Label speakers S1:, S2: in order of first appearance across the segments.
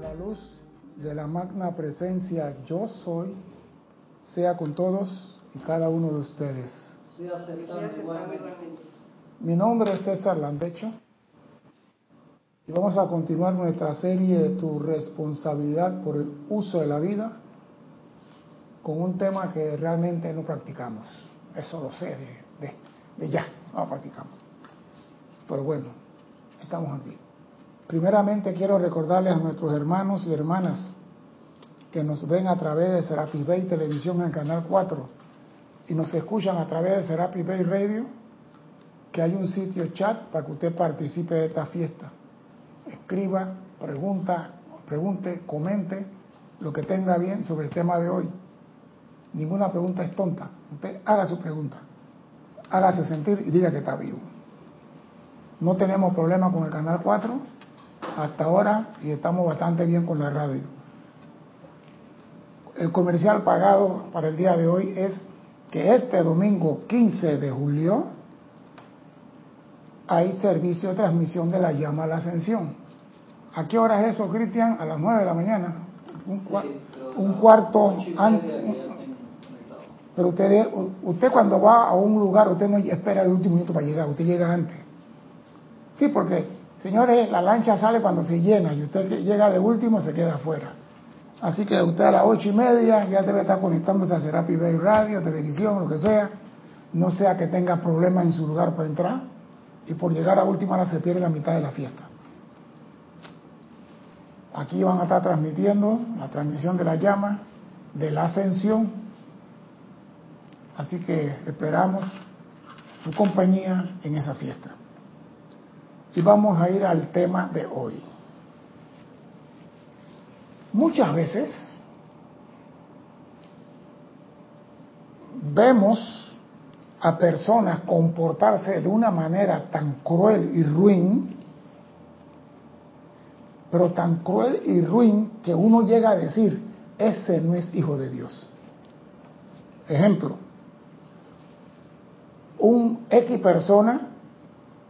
S1: La luz de la magna presencia yo soy sea con todos y cada uno de ustedes. Mi nombre es César Landecho y vamos a continuar nuestra serie de tu responsabilidad por el uso de la vida con un tema que realmente no practicamos. Eso lo sé de, de ya, no lo practicamos. Pero bueno, estamos aquí. Primeramente quiero recordarles a nuestros hermanos y hermanas que nos ven a través de Serapis Bay Televisión en Canal 4 y nos escuchan a través de Serapis Bay Radio, que hay un sitio chat para que usted participe de esta fiesta. Escriba, pregunta, pregunte, comente lo que tenga bien sobre el tema de hoy. Ninguna pregunta es tonta. Usted haga su pregunta. Hágase sentir y diga que está vivo. No tenemos problema con el Canal 4 hasta ahora y estamos bastante bien con la radio. El comercial pagado para el día de hoy es que este domingo 15 de julio hay servicio de transmisión de la llama a la ascensión. ¿A qué hora es eso, Cristian? A las 9 de la mañana. Un, cuarto antes. Pero usted, usted cuando va a un lugar, usted no espera el último minuto para llegar, usted llega antes. Sí, porque Señores, la lancha sale cuando se llena y usted llega de último se queda afuera. Así que usted a las ocho y media ya debe estar conectándose a Serapi Bay Radio, televisión, lo que sea. No sea que tenga problemas en su lugar para entrar y por llegar a última hora se pierde la mitad de la fiesta. Aquí van a estar transmitiendo la transmisión de la llama, de la ascensión. Así que esperamos su compañía en esa fiesta. Y vamos a ir al tema de hoy. Muchas veces vemos a personas comportarse de una manera tan cruel y ruin, pero tan cruel y ruin que uno llega a decir, ese no es hijo de Dios. Ejemplo, un X persona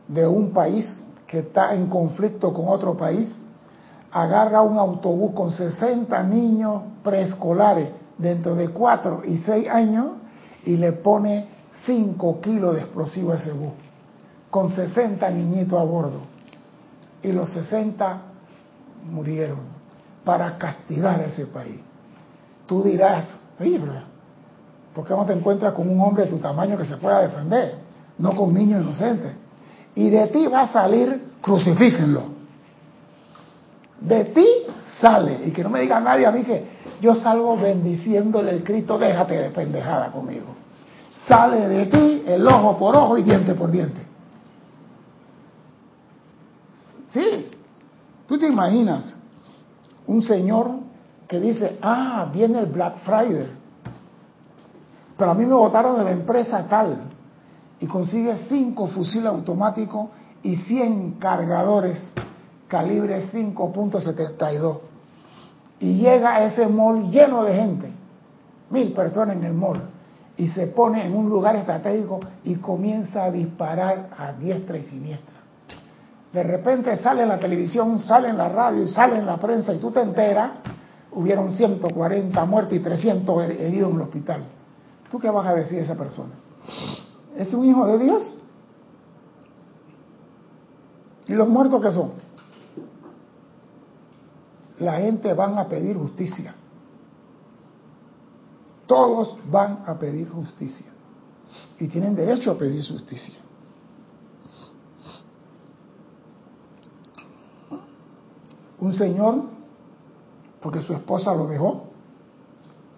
S1: de un país que está en conflicto con otro país, agarra un autobús con 60 niños preescolares dentro de 4 y 6 años y le pone 5 kilos de explosivo a ese bus, con 60 niñitos a bordo. Y los 60 murieron para castigar a ese país. Tú dirás, ¿por qué no te encuentras con un hombre de tu tamaño que se pueda defender? No con niños inocentes y de ti va a salir, crucifíquenlo. De ti sale, y que no me diga nadie a mí que yo salgo bendiciéndole el Cristo, déjate de pendejada conmigo. Sale de ti el ojo por ojo y diente por diente. Sí, tú te imaginas un señor que dice, ah, viene el Black Friday, pero a mí me votaron de la empresa tal y consigue cinco fusiles automáticos y 100 cargadores calibre 5.72. Y llega a ese mall lleno de gente, mil personas en el mall, y se pone en un lugar estratégico y comienza a disparar a diestra y siniestra. De repente sale en la televisión, sale en la radio y sale en la prensa y tú te enteras, hubieron 140 muertos y 300 heridos en el hospital. ¿Tú qué vas a decir a esa persona? ¿Es un hijo de Dios? ¿Y los muertos qué son? La gente van a pedir justicia. Todos van a pedir justicia. Y tienen derecho a pedir justicia. Un señor, porque su esposa lo dejó,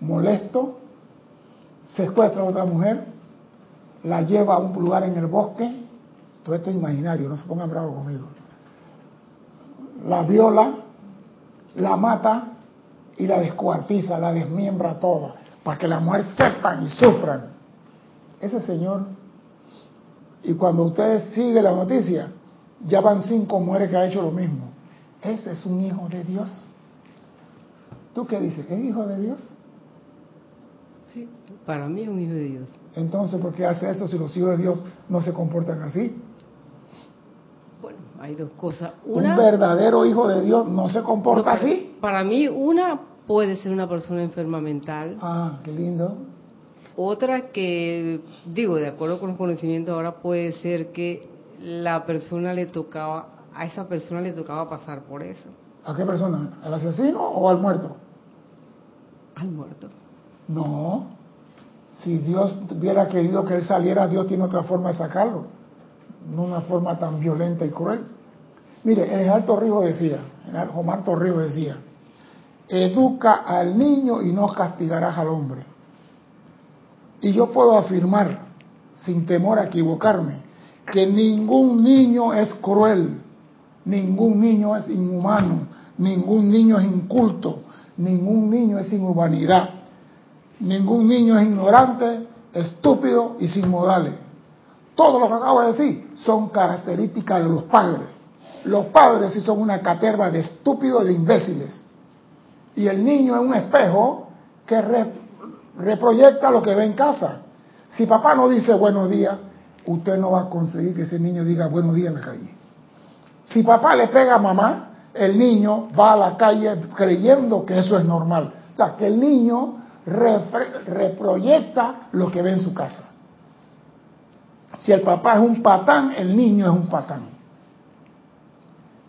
S1: molesto, secuestra a otra mujer, la lleva a un lugar en el bosque, todo esto es imaginario, no se pongan bravos conmigo, la viola, la mata y la descuartiza, la desmiembra toda, para que la mujer sepan y sufran. Ese señor, y cuando ustedes siguen la noticia, ya van cinco mujeres que ha hecho lo mismo. Ese es un hijo de Dios. ¿Tú qué dices? ¿Es hijo de Dios?
S2: Sí, para mí es un hijo de Dios.
S1: Entonces, ¿por qué hace eso si los hijos de Dios no se comportan así?
S2: Bueno, hay dos cosas.
S1: un verdadero hijo de Dios no se comporta así.
S2: Para mí, una puede ser una persona enferma mental.
S1: Ah, qué lindo.
S2: Otra que, digo, de acuerdo con los conocimientos ahora, puede ser que la persona le tocaba, a esa persona le tocaba pasar por eso.
S1: ¿A qué persona? ¿Al asesino o al muerto?
S2: Al muerto.
S1: No. Si Dios hubiera querido que él saliera, Dios tiene otra forma de sacarlo. No una forma tan violenta y cruel. Mire, el Alto Torrijos decía, el Omar decía, educa al niño y no castigarás al hombre. Y yo puedo afirmar, sin temor a equivocarme, que ningún niño es cruel, ningún niño es inhumano, ningún niño es inculto, ningún niño es sin humanidad, ningún niño es ignorante, estúpido y sin modales. Todo lo que acabo de decir son características de los padres. Los padres sí son una caterva de estúpidos e de imbéciles. Y el niño es un espejo que reproyecta lo que ve en casa. Si papá no dice buenos días, usted no va a conseguir que ese niño diga buenos días en la calle. Si papá le pega a mamá, el niño va a la calle creyendo que eso es normal. O sea, que el niño reproyecta lo que ve en su casa. Si el papá es un patán, el niño es un patán.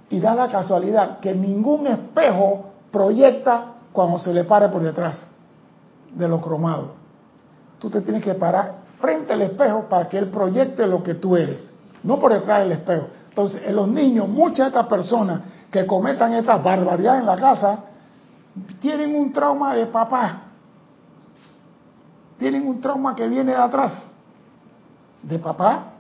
S1: Y da la casualidad que ningún espejo proyecta cuando se le pare por detrás de lo cromado. Tú te tienes que parar frente al espejo para que él proyecte lo que tú eres, no por detrás del espejo. Entonces, en los niños, muchas de estas personas que cometan estas barbaridades en la casa, tienen un trauma de papá, tienen un trauma que viene de atrás, de papá,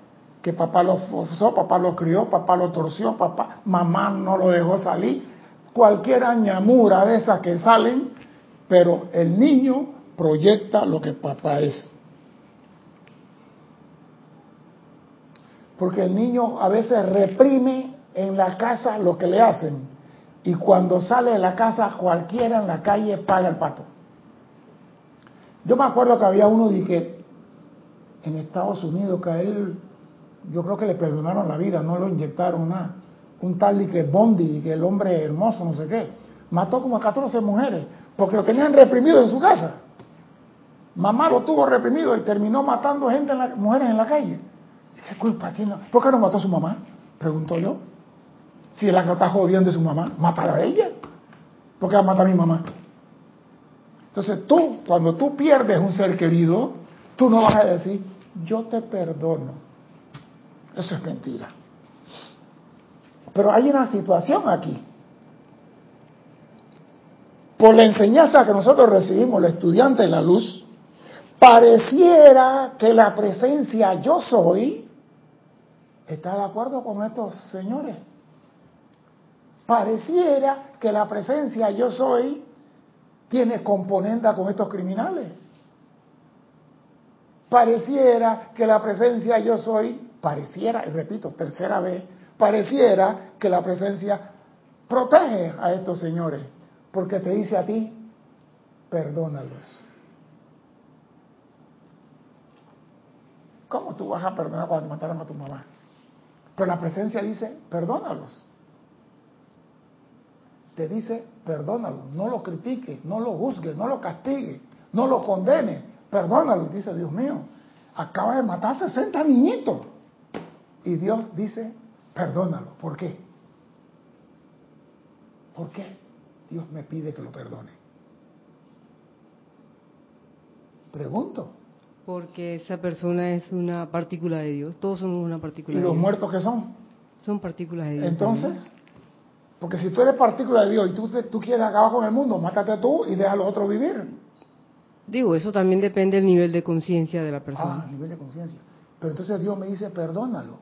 S1: que papá lo forzó, papá lo crió, papá lo torció, papá, mamá no lo dejó salir, cualquier añamura de esas que salen, pero el niño proyecta lo que papá es. Porque el niño a veces reprime en la casa lo que le hacen y cuando sale de la casa cualquiera en la calle paga el pato. Yo me acuerdo que había uno de que en Estados Unidos que a él yo creo que le perdonaron la vida, no lo inyectaron nada. Un tal de que Bondi, que el hombre hermoso, no sé qué, mató como a 14 mujeres porque lo tenían reprimido en su casa. Mamá lo tuvo reprimido y terminó matando gente, en la, mujeres en la calle. ¿Qué culpa tiene? ¿Por qué no mató a su mamá? Pregunto yo. Si la está jodiendo de su mamá, mátala a ella. ¿Por qué va a matar a mi mamá? Entonces tú, cuando tú pierdes un ser querido, tú no vas a decir, yo te perdono. Eso es mentira. Pero hay una situación aquí. Por la enseñanza que nosotros recibimos, los estudiantes de la luz, pareciera que la presencia yo soy está de acuerdo con estos señores. Pareciera que la presencia yo soy tiene componenda con estos criminales. Pareciera que la presencia yo soy, pareciera, y repito, tercera vez, pareciera que la presencia protege a estos señores, porque te dice a ti, perdónalos. ¿Cómo tú vas a perdonar cuando mataron a tu mamá? Pero la presencia dice, perdónalos. Te dice, perdónalo, no lo critique, no lo juzgue, no lo castigue, no lo condene, perdónalo. Y dice, Dios mío, acaba de matar 60 niñitos. Y Dios dice, perdónalo. ¿Por qué? ¿Por qué Dios me pide que lo perdone? Pregunto.
S2: Porque esa persona es una partícula de Dios. Todos somos una partícula
S1: de Dios. ¿Y los muertos qué son?
S2: Son partículas de Dios.
S1: Entonces, porque si tú eres partícula de Dios y tú, tú quieres acabar con el mundo, mátate tú y deja a los otros vivir.
S2: Digo, eso también depende del nivel de conciencia de la persona.
S1: Ah, nivel de conciencia. Pero entonces Dios me dice, perdónalo.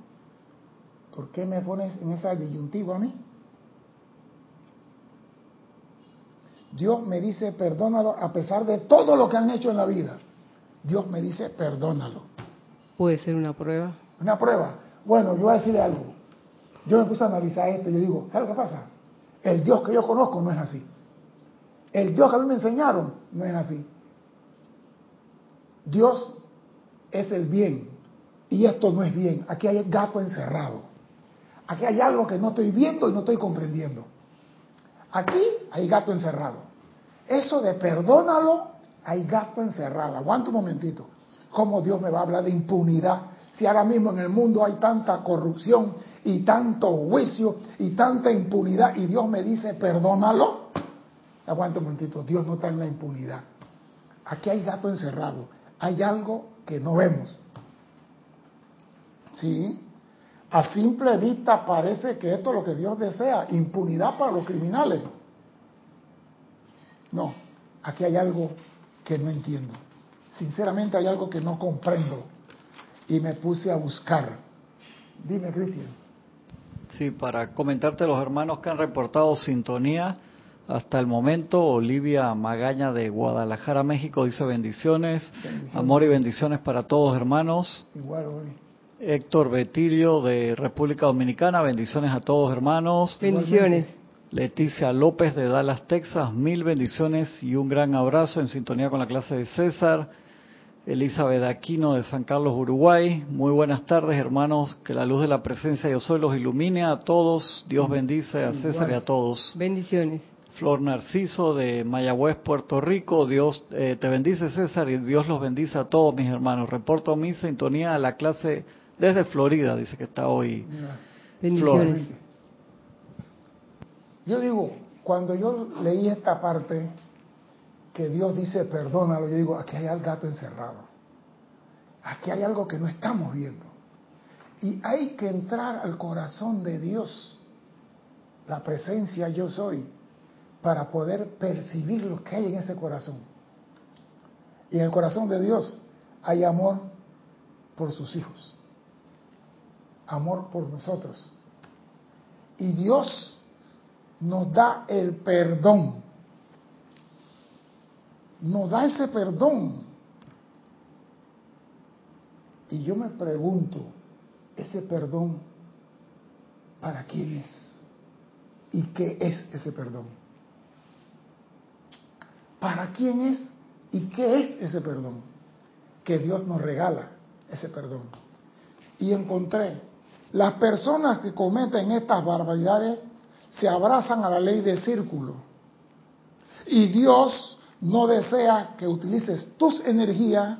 S1: ¿Por qué me pones en esa disyuntiva a mí? Dios me dice, perdónalo a pesar de todo lo que han hecho en la vida. Dios me dice, perdónalo.
S2: Puede ser una prueba.
S1: Una prueba. Bueno, yo voy a decirle algo. Yo me puse a analizar esto y yo digo, ¿sabes lo que pasa? El Dios que yo conozco no es así. El Dios que a mí me enseñaron no es así. Dios es el bien y esto no es bien. Aquí hay gato encerrado. Aquí hay algo que no estoy viendo y no estoy comprendiendo. Aquí hay gato encerrado. Eso de perdónalo, hay gato encerrado. Aguanta un momentito. ¿Cómo Dios me va a hablar de impunidad si ahora mismo en el mundo hay tanta corrupción y tanto juicio y tanta impunidad y Dios me dice perdónalo? Aguanta un momentito. Dios no está en la impunidad. Aquí hay gato encerrado. Hay algo que no vemos. ¿Sí? A simple vista parece que esto es lo que Dios desea, impunidad para los criminales. No, aquí hay algo que no entiendo. Sinceramente hay algo que no comprendo. Y me puse a buscar. Dime, Cristian.
S3: Sí, para comentarte los hermanos que han reportado sintonía hasta el momento, Olivia Magaña de Guadalajara, México, dice bendiciones, amor y bendiciones para todos hermanos.
S1: Igual, Oli.
S3: Héctor Betilio de República Dominicana, bendiciones a todos hermanos.
S2: Bendiciones.
S3: Leticia López de Dallas, Texas, mil bendiciones y un gran abrazo en sintonía con la clase de César. Elizabeth Aquino de San Carlos, Uruguay. Muy buenas tardes, hermanos. Que la luz de la presencia yo soy los ilumine a todos. Dios bendice a César y a todos.
S2: Bendiciones.
S3: Flor Narciso de Mayagüez, Puerto Rico. Dios eh, te bendice, César, y Dios los bendice a todos mis hermanos. Reporto mi sintonía a la clase desde Florida, dice que está hoy.
S2: Bendiciones.
S1: Yo digo, cuando yo leí esta parte, que Dios dice perdónalo, yo digo, aquí hay al gato encerrado. Aquí hay algo que no estamos viendo. Y hay que entrar al corazón de Dios, la presencia yo soy, para poder percibir lo que hay en ese corazón. Y en el corazón de Dios hay amor por sus hijos amor por nosotros. Y Dios nos da el perdón. Nos da ese perdón. Y yo me pregunto, ese perdón, ¿para quién es? ¿Y qué es ese perdón? ¿Para quién es y qué es ese perdón? Que Dios nos regala ese perdón. Y encontré las personas que cometen estas barbaridades se abrazan a la ley de círculo. Y Dios no desea que utilices tus energías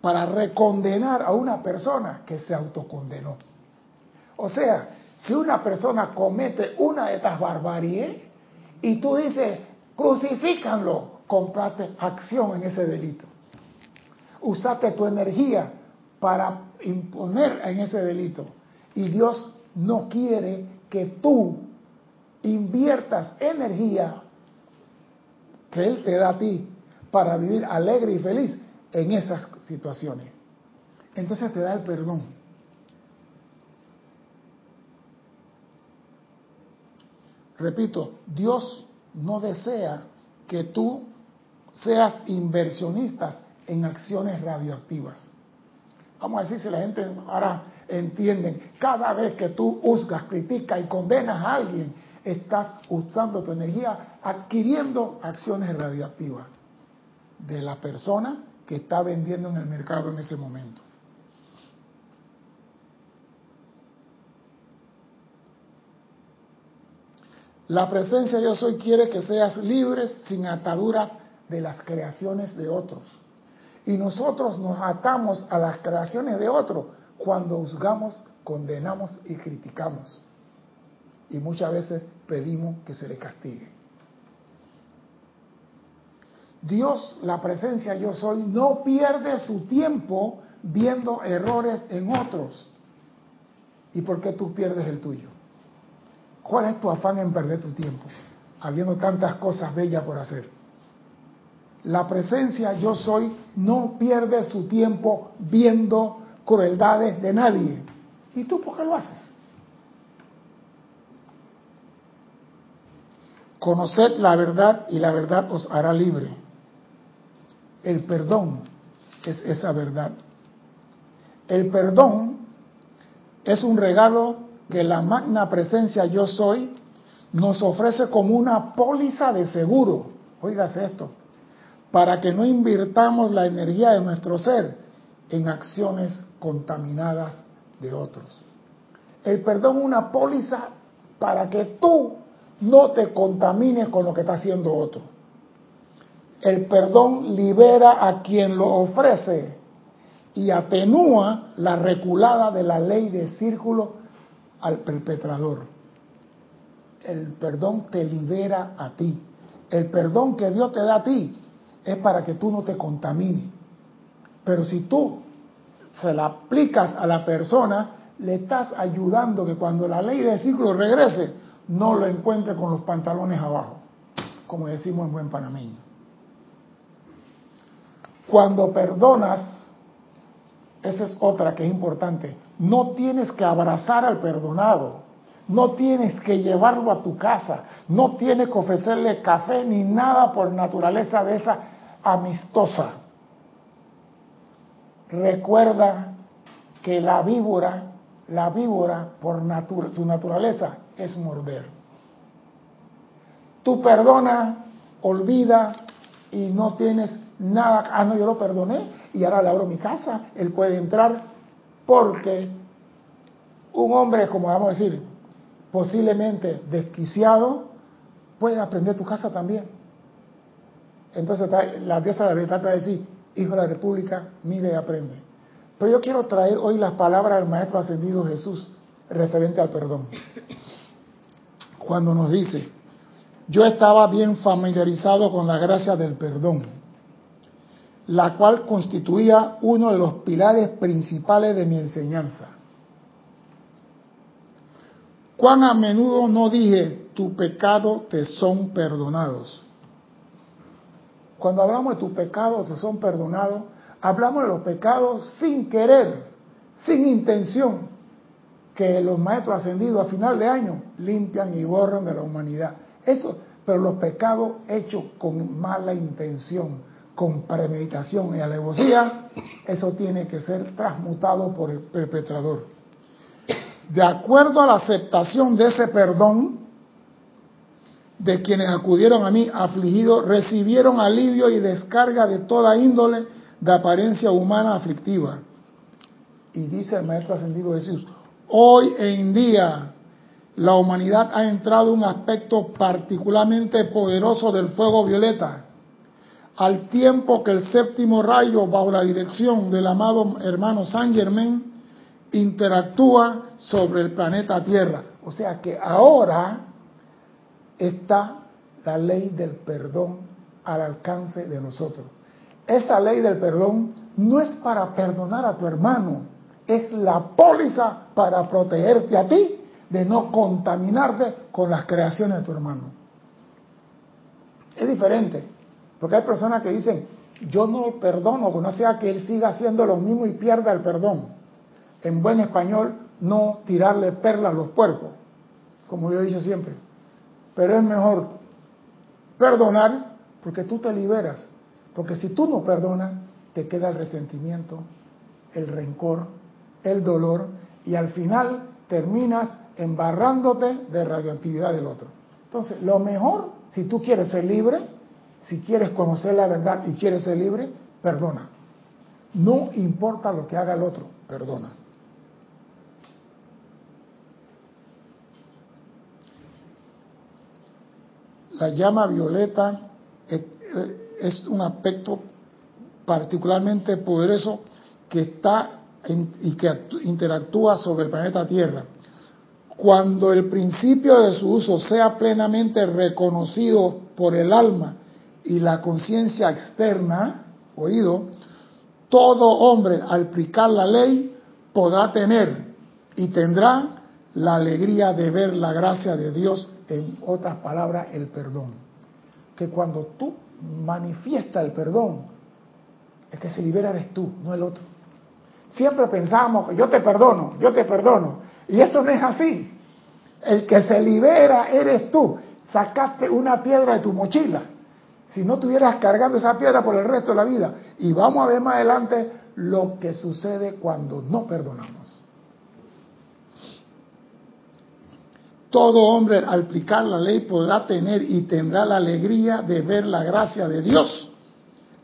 S1: para recondenar a una persona que se autocondenó. O sea, si una persona comete una de estas barbaries y tú dices, crucifícanlo, comprate acción en ese delito. Usaste tu energía para imponer en ese delito. Y Dios no quiere que tú inviertas energía que Él te da a ti para vivir alegre y feliz en esas situaciones. Entonces te da el perdón. Repito, Dios no desea que tú seas inversionistas en acciones radioactivas. Vamos a decir si la gente ahora entienden, cada vez que tú juzgas, criticas y condenas a alguien, estás usando tu energía adquiriendo acciones radioactivas de la persona que está vendiendo en el mercado en ese momento. La presencia yo soy quiere que seas libre sin ataduras de las creaciones de otros. Y nosotros nos atamos a las creaciones de otros cuando juzgamos, condenamos y criticamos. Y muchas veces pedimos que se le castigue. Dios, la presencia yo soy, no pierde su tiempo viendo errores en otros. ¿Y por qué tú pierdes el tuyo? ¿Cuál es tu afán en perder tu tiempo? Habiendo tantas cosas bellas por hacer. La presencia yo soy no pierde su tiempo viendo crueldades de nadie. ¿Y tú por qué lo haces? Conoced la verdad y la verdad os hará libre. El perdón es esa verdad. El perdón es un regalo que la magna presencia yo soy nos ofrece como una póliza de seguro. Óigase esto, para que no invirtamos la energía de nuestro ser en acciones contaminadas de otros. El perdón una póliza para que tú no te contamines con lo que está haciendo otro. El perdón libera a quien lo ofrece y atenúa la reculada de la ley de círculo al perpetrador. El perdón te libera a ti. El perdón que Dios te da a ti es para que tú no te contamines. Pero si tú se la aplicas a la persona, le estás ayudando que cuando la ley de círculo regrese, no lo encuentre con los pantalones abajo, como decimos en buen panameño. Cuando perdonas, esa es otra que es importante, no tienes que abrazar al perdonado, no tienes que llevarlo a tu casa, no tienes que ofrecerle café ni nada por naturaleza de esa amistosa. Recuerda que la víbora, la víbora por su naturaleza es morder. Tú perdona, olvida y no tienes nada. Ah, no, yo lo perdoné y ahora le abro mi casa. Él puede entrar porque un hombre, como vamos a decir, posiblemente desquiciado, puede aprender tu casa también. Entonces la diosa de la libertad va a decir, hijo de la república, mire y aprende. Pero yo quiero traer hoy las palabras del Maestro Ascendido Jesús referente al perdón cuando nos dice, yo estaba bien familiarizado con la gracia del perdón, la cual constituía uno de los pilares principales de mi enseñanza. Cuán a menudo no dije, tu pecado te son perdonados. Cuando hablamos de tu pecado te son perdonados, hablamos de los pecados sin querer, sin intención que los maestros ascendidos a final de año limpian y borran de la humanidad. Eso, pero los pecados hechos con mala intención, con premeditación y alevosía, eso tiene que ser transmutado por el perpetrador. De acuerdo a la aceptación de ese perdón, de quienes acudieron a mí afligidos, recibieron alivio y descarga de toda índole de apariencia humana aflictiva. Y dice el Maestro Ascendido Jesús, Hoy en día la humanidad ha entrado en un aspecto particularmente poderoso del fuego violeta, al tiempo que el séptimo rayo, bajo la dirección del amado hermano Saint Germain, interactúa sobre el planeta Tierra. O sea que ahora está la ley del perdón al alcance de nosotros. Esa ley del perdón no es para perdonar a tu hermano, es la póliza para protegerte a ti de no contaminarte con las creaciones de tu hermano. Es diferente, porque hay personas que dicen, yo no perdono, que no sea que él siga haciendo lo mismo y pierda el perdón. En buen español, no tirarle perlas a los puercos, como yo he dicho siempre. Pero es mejor perdonar porque tú te liberas. Porque si tú no perdonas, te queda el resentimiento, el rencor, el dolor y al final terminas embarrándote de radioactividad del otro. Entonces, lo mejor, si tú quieres ser libre, si quieres conocer la verdad y quieres ser libre, perdona. No importa lo que haga el otro, perdona. La llama violeta es un aspecto particularmente poderoso que está y que interactúa sobre el planeta Tierra. Cuando el principio de su uso sea plenamente reconocido por el alma y la conciencia externa, oído, todo hombre al aplicar la ley podrá tener y tendrá la alegría de ver la gracia de Dios, en otras palabras, el perdón. Que cuando tú manifiestas el perdón, el que se libera eres tú, no el otro. Siempre pensamos, yo te perdono, yo te perdono. Y eso no es así. El que se libera eres tú. Sacaste una piedra de tu mochila. Si no estuvieras cargando esa piedra por el resto de la vida. Y vamos a ver más adelante lo que sucede cuando no perdonamos. Todo hombre al aplicar la ley podrá tener y tendrá la alegría de ver la gracia de Dios,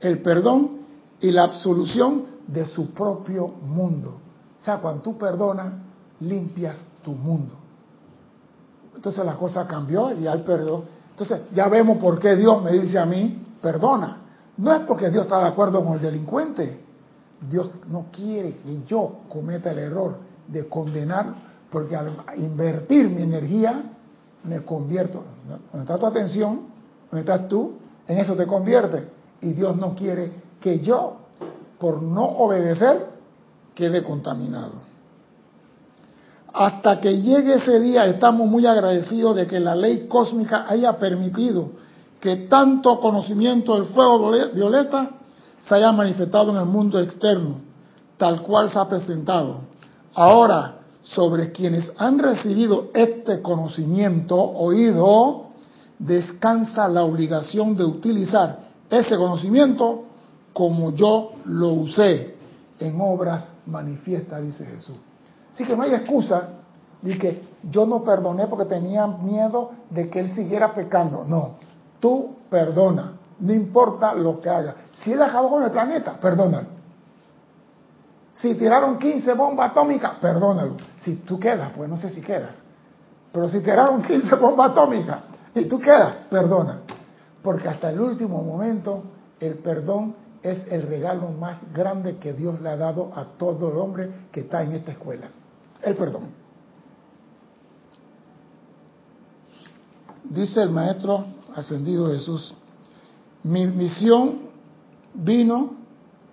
S1: el perdón y la absolución de su propio mundo. O sea, cuando tú perdonas, limpias tu mundo. Entonces la cosa cambió y hay perdón. Entonces ya vemos por qué Dios me dice a mí, perdona. No es porque Dios está de acuerdo con el delincuente. Dios no quiere que yo cometa el error de condenar, porque al invertir mi energía me convierto. Donde está tu atención, donde estás tú, en eso te convierte. Y Dios no quiere que yo, por no obedecer, quede contaminado. Hasta que llegue ese día estamos muy agradecidos de que la ley cósmica haya permitido que tanto conocimiento del fuego violeta se haya manifestado en el mundo externo, tal cual se ha presentado. Ahora, sobre quienes han recibido este conocimiento oído, descansa la obligación de utilizar ese conocimiento como yo lo usé en obras manifiestas, dice Jesús. Así que no hay excusa de que yo no perdoné porque tenía miedo de que él siguiera pecando. No, tú perdona, no importa lo que haga. Si él acabó con el planeta, perdónalo. Si tiraron 15 bombas atómicas, perdónalo. Si tú quedas, pues no sé si quedas. Pero si tiraron 15 bombas atómicas y tú quedas, perdona. Porque hasta el último momento el perdón es el regalo más grande que Dios le ha dado a todo el hombre que está en esta escuela el perdón. Dice el Maestro Ascendido Jesús, mi misión vino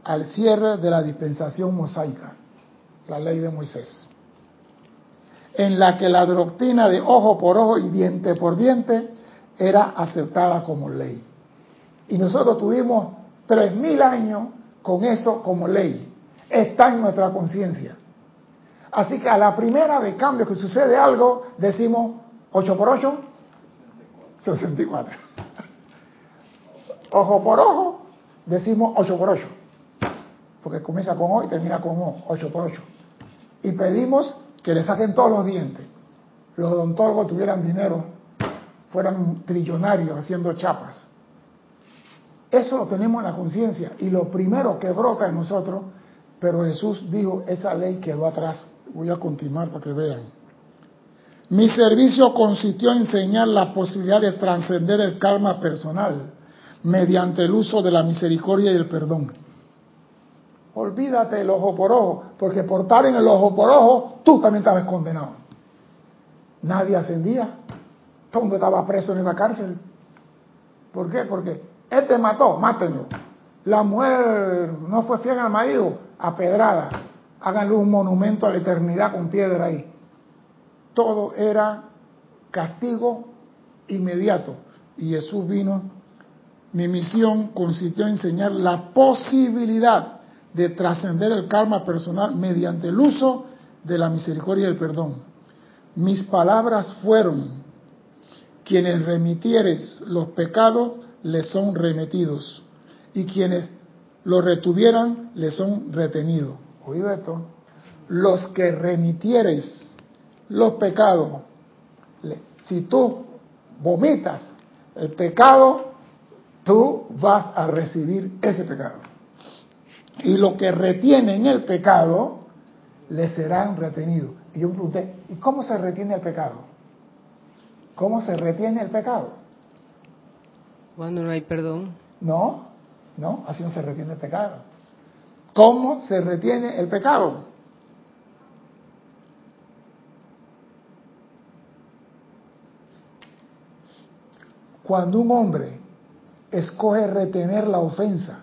S1: al cierre de la dispensación mosaica, la ley de Moisés, en la que la doctrina de ojo por ojo y diente por diente era aceptada como ley. Y nosotros tuvimos tres mil años con eso como ley. Está en nuestra conciencia. Así que a la primera de cambio que sucede algo, decimos 8 por 8, 64. Ojo por ojo, decimos 8 por 8. Porque comienza con O y termina con O, 8 por 8. Y pedimos que le saquen todos los dientes. Los odontólogos tuvieran dinero, fueran trillonarios haciendo chapas. Eso lo tenemos en la conciencia. Y lo primero que brota en nosotros, pero Jesús dijo, esa ley quedó atrás. Voy a continuar para que vean. Mi servicio consistió en enseñar la posibilidad de trascender el karma personal mediante el uso de la misericordia y el perdón. Olvídate el ojo por ojo, porque por estar en el ojo por ojo, tú también estabas condenado. Nadie ascendía. Todo el mundo estaba preso en esa cárcel. ¿Por qué? Porque él te mató, mátenlo. La mujer no fue fiel al marido, apedrada háganle un monumento a la eternidad con piedra ahí. Todo era castigo inmediato. Y Jesús vino. Mi misión consistió en enseñar la posibilidad de trascender el karma personal mediante el uso de la misericordia y el perdón. Mis palabras fueron, quienes remitieres los pecados les son remitidos, y quienes los retuvieran les son retenidos oído esto, los que remitieres los pecados, si tú vomitas el pecado, tú vas a recibir ese pecado. Y lo que retienen el pecado, le serán retenidos. Y yo me pregunté, ¿y cómo se retiene el pecado? ¿Cómo se retiene el pecado?
S2: Cuando no hay perdón.
S1: No, no, así no se retiene el pecado. ¿Cómo se retiene el pecado? Cuando un hombre escoge retener la ofensa,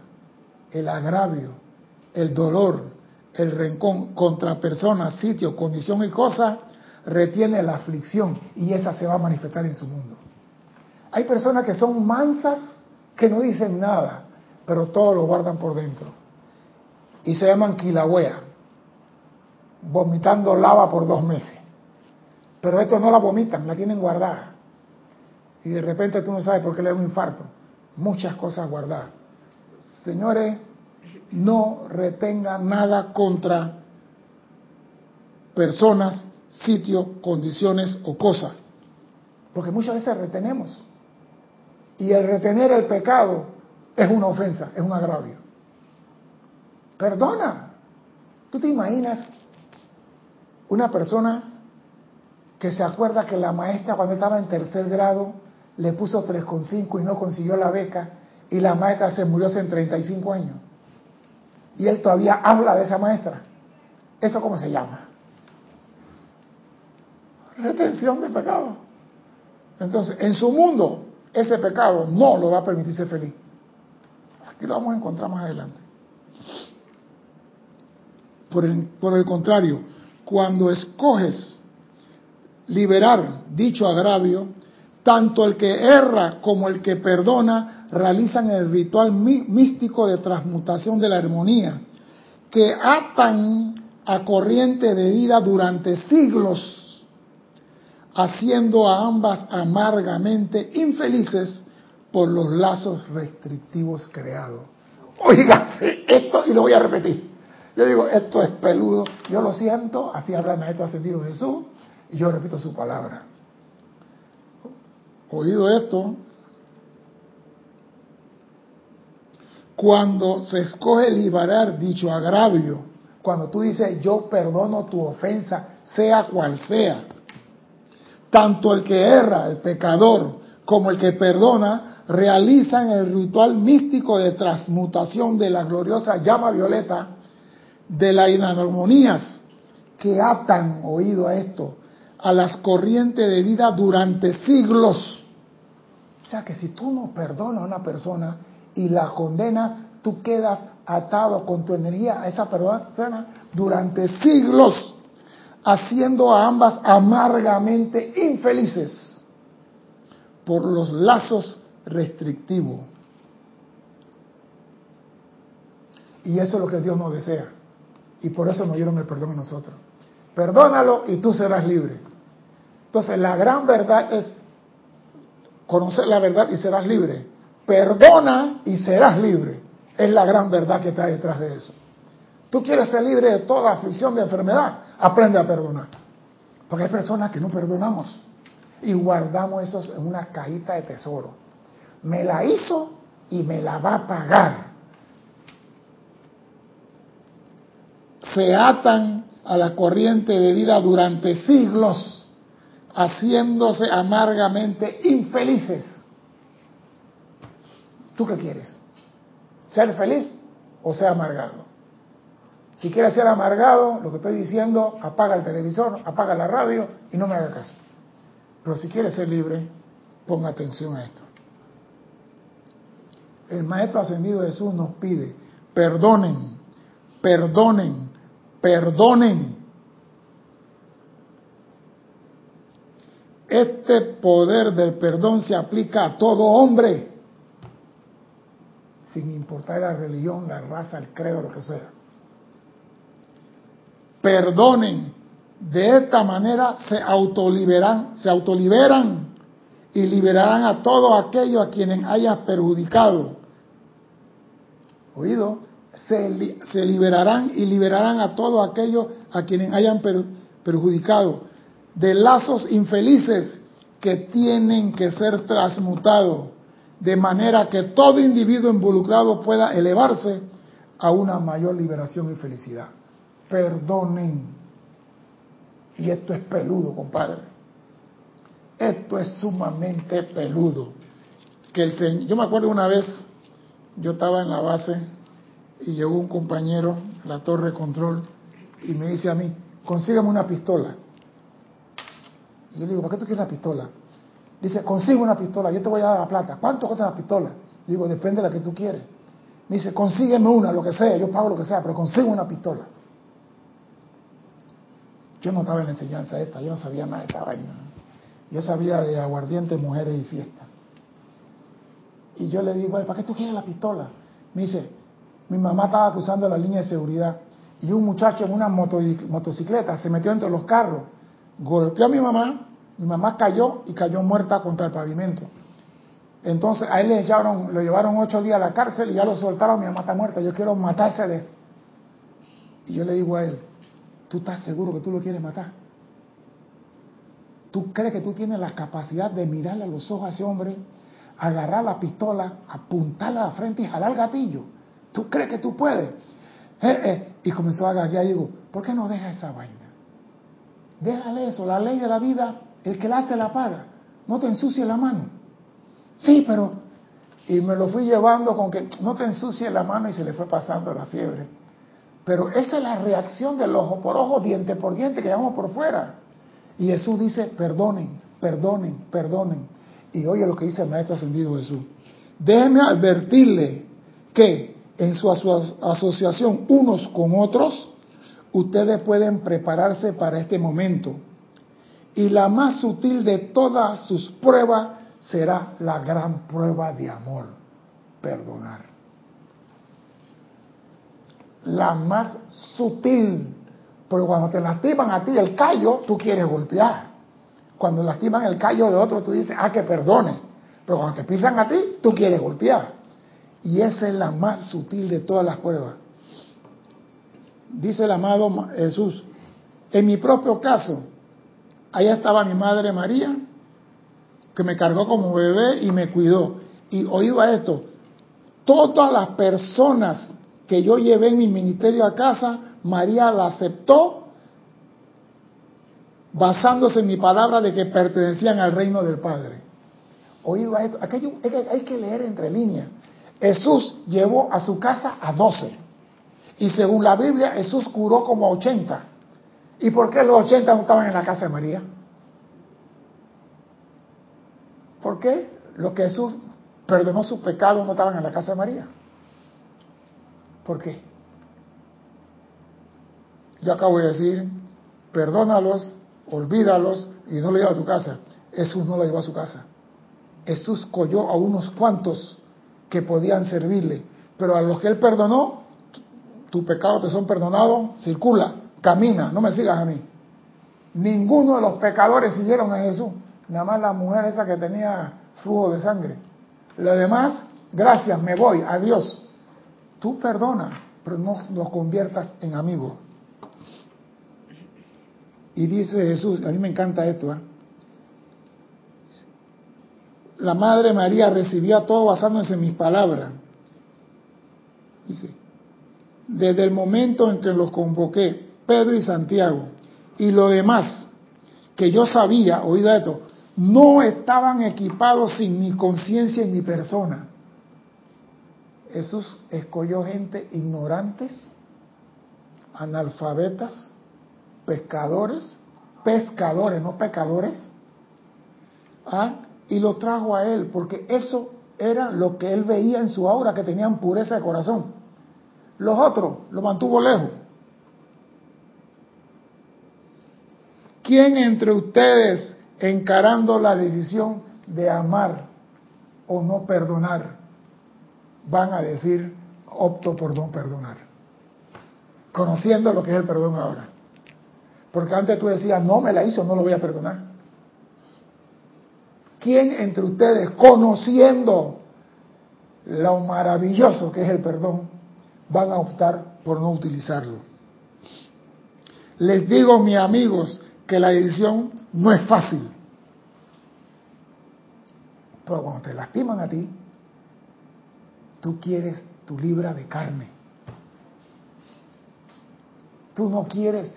S1: el agravio, el dolor, el rencón contra personas, sitio, condición y cosa, retiene la aflicción y esa se va a manifestar en su mundo. Hay personas que son mansas que no dicen nada, pero todo lo guardan por dentro y se llaman Kilauea, vomitando lava por dos meses. Pero estos no la vomitan, la tienen guardada. Y de repente tú no sabes por qué le da un infarto. Muchas cosas guardadas. Señores, no retengan nada contra personas, sitios, condiciones o cosas. Porque muchas veces retenemos. Y el retener el pecado es una ofensa, es un agravio. Perdona. ¿Tú te imaginas una persona que se acuerda que la maestra cuando estaba en tercer grado le puso 3,5 y no consiguió la beca y la maestra se murió hace 35 años. Y él todavía habla de esa maestra. ¿Eso cómo se llama? Retención de pecado. Entonces, en su mundo, ese pecado no lo va a permitir ser feliz. Aquí lo vamos a encontrar más adelante. Por el, por el contrario, cuando escoges liberar dicho agravio, tanto el que erra como el que perdona realizan el ritual místico de transmutación de la armonía, que atan a corriente de vida durante siglos, haciendo a ambas amargamente infelices por los lazos restrictivos creados. Oígase esto y lo voy a repetir. Yo digo, esto es peludo, yo lo siento, así habla el Maestro Ascendido Jesús, y yo repito su palabra. Oído esto, cuando se escoge liberar dicho agravio, cuando tú dices yo perdono tu ofensa, sea cual sea, tanto el que erra, el pecador, como el que perdona, realizan el ritual místico de transmutación de la gloriosa llama violeta de las inarmonías que atan, oído a esto, a las corrientes de vida durante siglos. O sea que si tú no perdonas a una persona y la condenas, tú quedas atado con tu energía a esa persona durante siglos, haciendo a ambas amargamente infelices por los lazos restrictivos. Y eso es lo que Dios nos desea. Y por eso nos dieron el perdón a nosotros. Perdónalo y tú serás libre. Entonces la gran verdad es conocer la verdad y serás libre. Perdona y serás libre. Es la gran verdad que trae detrás de eso. Tú quieres ser libre de toda aflicción de enfermedad, aprende a perdonar. Porque hay personas que no perdonamos y guardamos eso en una cajita de tesoro. Me la hizo y me la va a pagar. Se atan a la corriente de vida durante siglos, haciéndose amargamente infelices. ¿Tú qué quieres? ¿Ser feliz o ser amargado? Si quieres ser amargado, lo que estoy diciendo, apaga el televisor, apaga la radio y no me haga caso. Pero si quieres ser libre, ponga atención a esto. El Maestro Ascendido Jesús nos pide, perdonen, perdonen, perdonen. Este poder del perdón se aplica a todo hombre, sin importar la religión, la raza, el credo, lo que sea. Perdonen. De esta manera se autoliberan, se autoliberan y liberarán a todos aquellos a quienes hayan perjudicado. ¿Oído? se, liberarán y liberarán a todos aquellos a quienes hayan perjudicado de lazos infelices que tienen que ser transmutados de manera que todo individuo involucrado pueda elevarse a una mayor liberación y felicidad. Perdonen. Y esto es peludo, compadre. Esto es sumamente peludo. Que el yo me acuerdo una vez, yo estaba en la base y llegó un compañero la torre control y me dice a mí, consígame una pistola. Y yo le digo, ¿para qué tú quieres la pistola? Dice, consigue una pistola, yo te voy a dar la plata. ¿Cuánto cuesta la pistola? Digo, depende de la que tú quieres. Me dice, consígueme una, lo que sea, yo pago lo que sea, pero consigo una pistola. Yo no estaba en la enseñanza esta, yo no sabía nada de esta vaina. Yo sabía de aguardiente, mujeres y fiesta. Y yo le digo, ¿para qué tú quieres la pistola? Me dice, mi mamá estaba cruzando la línea de seguridad y un muchacho en una motocicleta se metió entre los carros, golpeó a mi mamá, mi mamá cayó y cayó muerta contra el pavimento. Entonces a él le llevaron, lo llevaron ocho días a la cárcel y ya lo soltaron, mi mamá está muerta, yo quiero matarse de eso. Y yo le digo a él, ¿tú estás seguro que tú lo quieres matar? ¿Tú crees que tú tienes la capacidad de mirarle a los ojos a ese hombre, agarrar la pistola, apuntarla a la frente y jalar el gatillo? ¿Tú crees que tú puedes? Eh, eh. Y comenzó a gaguear y digo, ¿por qué no deja esa vaina? déjale eso, la ley de la vida, el que la hace la paga, no te ensucie la mano. Sí, pero, y me lo fui llevando con que no te ensucie la mano y se le fue pasando la fiebre. Pero esa es la reacción del ojo por ojo, diente por diente, que llamamos por fuera. Y Jesús dice, perdonen, perdonen, perdonen. Y oye lo que dice el Maestro Ascendido Jesús. Déjeme advertirle que en su asociación unos con otros, ustedes pueden prepararse para este momento. Y la más sutil de todas sus pruebas será la gran prueba de amor, perdonar. La más sutil, porque cuando te lastiman a ti el callo, tú quieres golpear. Cuando lastiman el callo de otro, tú dices, ah, que perdone. Pero cuando te pisan a ti, tú quieres golpear. Y esa es la más sutil de todas las pruebas. Dice el amado Jesús, en mi propio caso, allá estaba mi madre María, que me cargó como bebé y me cuidó. Y oído esto, todas las personas que yo llevé en mi ministerio a casa, María la aceptó basándose en mi palabra de que pertenecían al reino del Padre. Oído a esto, hay que leer entre líneas. Jesús llevó a su casa a doce. Y según la Biblia, Jesús curó como ochenta. ¿Y por qué los ochenta no estaban en la casa de María? ¿Por qué los que Jesús perdonó sus pecados no estaban en la casa de María? ¿Por qué? Yo acabo de decir, perdónalos, olvídalos y no lo lleva a tu casa. Jesús no lo llevó a su casa. Jesús cogió a unos cuantos que podían servirle, pero a los que él perdonó, tus pecados te son perdonados, circula, camina, no me sigas a mí. Ninguno de los pecadores siguieron a Jesús, nada más la mujer esa que tenía flujo de sangre. Lo demás, gracias, me voy, adiós. Tú perdonas, pero no nos conviertas en amigos. Y dice Jesús, a mí me encanta esto, ¿eh? la Madre María recibía todo basándose en mis palabras. Dice, desde el momento en que los convoqué, Pedro y Santiago, y lo demás que yo sabía, oído esto, no estaban equipados sin mi conciencia y mi persona. Jesús escogió gente ignorantes, analfabetas, pescadores, pescadores, no pecadores, ¿ah? y lo trajo a él, porque eso era lo que él veía en su aura, que tenían pureza de corazón. Los otros lo mantuvo lejos. ¿Quién entre ustedes encarando la decisión de amar o no perdonar van a decir opto por no perdonar? Conociendo lo que es el perdón ahora. Porque antes tú decías, no me la hizo, no lo voy a perdonar. ¿Quién entre ustedes, conociendo lo maravilloso que es el perdón, van a optar por no utilizarlo? Les digo, mis amigos, que la decisión no es fácil. Pero cuando te lastiman a ti, tú quieres tu libra de carne. Tú no quieres.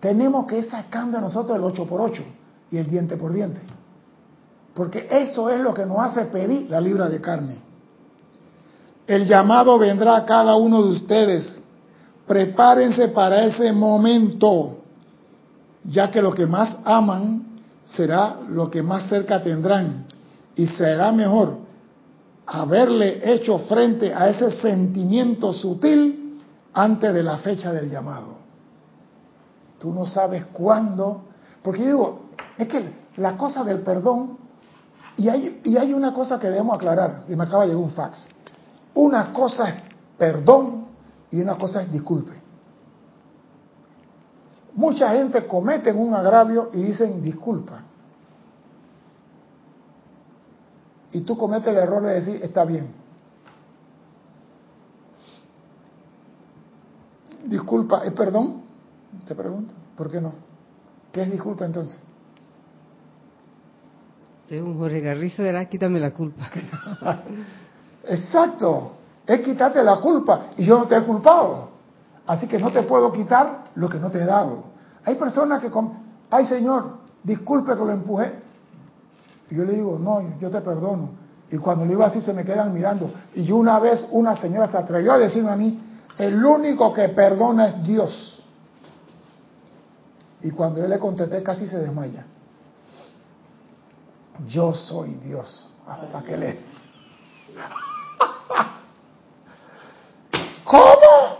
S1: tenemos que sacando a nosotros el 8 por 8 y el diente por diente. Porque eso es lo que nos hace pedir la libra de carne. El llamado vendrá a cada uno de ustedes. Prepárense para ese momento, ya que lo que más aman será lo que más cerca tendrán. Y será mejor haberle hecho frente a ese sentimiento sutil antes de la fecha del llamado. Tú no sabes cuándo, porque yo digo, es que la cosa del perdón y hay, y hay una cosa que debemos aclarar, y me acaba de llegar un fax. Una cosa es perdón y una cosa es disculpe. Mucha gente comete un agravio y dicen disculpa. Y tú cometes el error de decir está bien. Disculpa, ¿es perdón? Te pregunto, ¿por qué no? ¿Qué es disculpa entonces?
S2: Según Jorge Garrizo era quítame la culpa.
S1: Exacto, es quitarte la culpa y yo no te he culpado. Así que no te puedo quitar lo que no te he dado. Hay personas que ay Señor, disculpe que lo empujé. Y yo le digo, no, yo te perdono. Y cuando le digo así se me quedan mirando. Y una vez una señora se atrevió a decirme a mí, el único que perdona es Dios. Y cuando yo le contesté casi se desmaya. Yo soy Dios. Hasta le... ¿Cómo?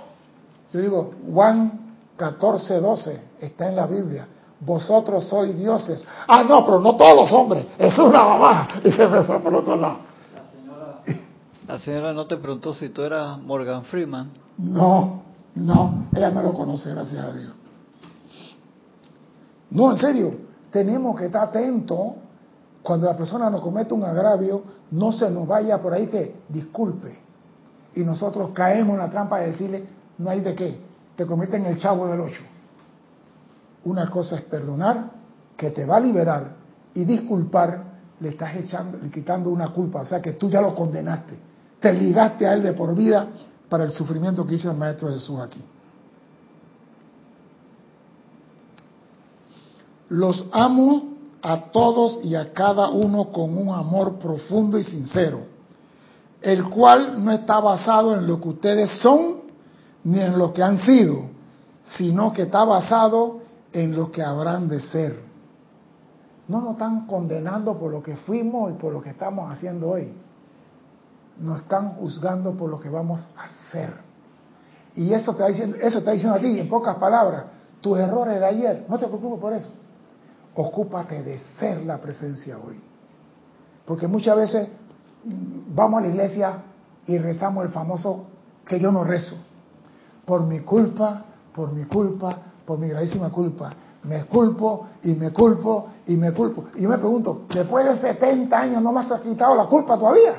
S1: Yo digo, Juan 14, 12 está en la Biblia. Vosotros sois dioses. Ah, no, pero no todos los hombres. Es una mamá. Y se me fue por otro lado.
S3: La señora, la señora no te preguntó si tú eras Morgan Freeman.
S1: No, no. Ella no lo conoce, gracias a Dios. No, en serio. Tenemos que estar atentos cuando la persona nos comete un agravio. No se nos vaya por ahí que disculpe. Y nosotros caemos en la trampa de decirle, no hay de qué. Te convierte en el chavo del ocho. Una cosa es perdonar, que te va a liberar, y disculpar, le estás echando, quitando una culpa, o sea que tú ya lo condenaste, te ligaste a él de por vida para el sufrimiento que hizo el Maestro Jesús aquí. Los amo a todos y a cada uno con un amor profundo y sincero, el cual no está basado en lo que ustedes son ni en lo que han sido, sino que está basado en lo que habrán de ser. No nos están condenando por lo que fuimos y por lo que estamos haciendo hoy. Nos están juzgando por lo que vamos a hacer. Y eso te está diciendo, eso está diciendo a ti, en pocas palabras, tus errores de ayer, no te preocupes por eso. Ocúpate de ser la presencia hoy. Porque muchas veces vamos a la iglesia y rezamos el famoso que yo no rezo. Por mi culpa, por mi culpa, por mi gravísima culpa. Me culpo y me culpo y me culpo. Y yo me pregunto, después de 70 años no me has quitado la culpa todavía.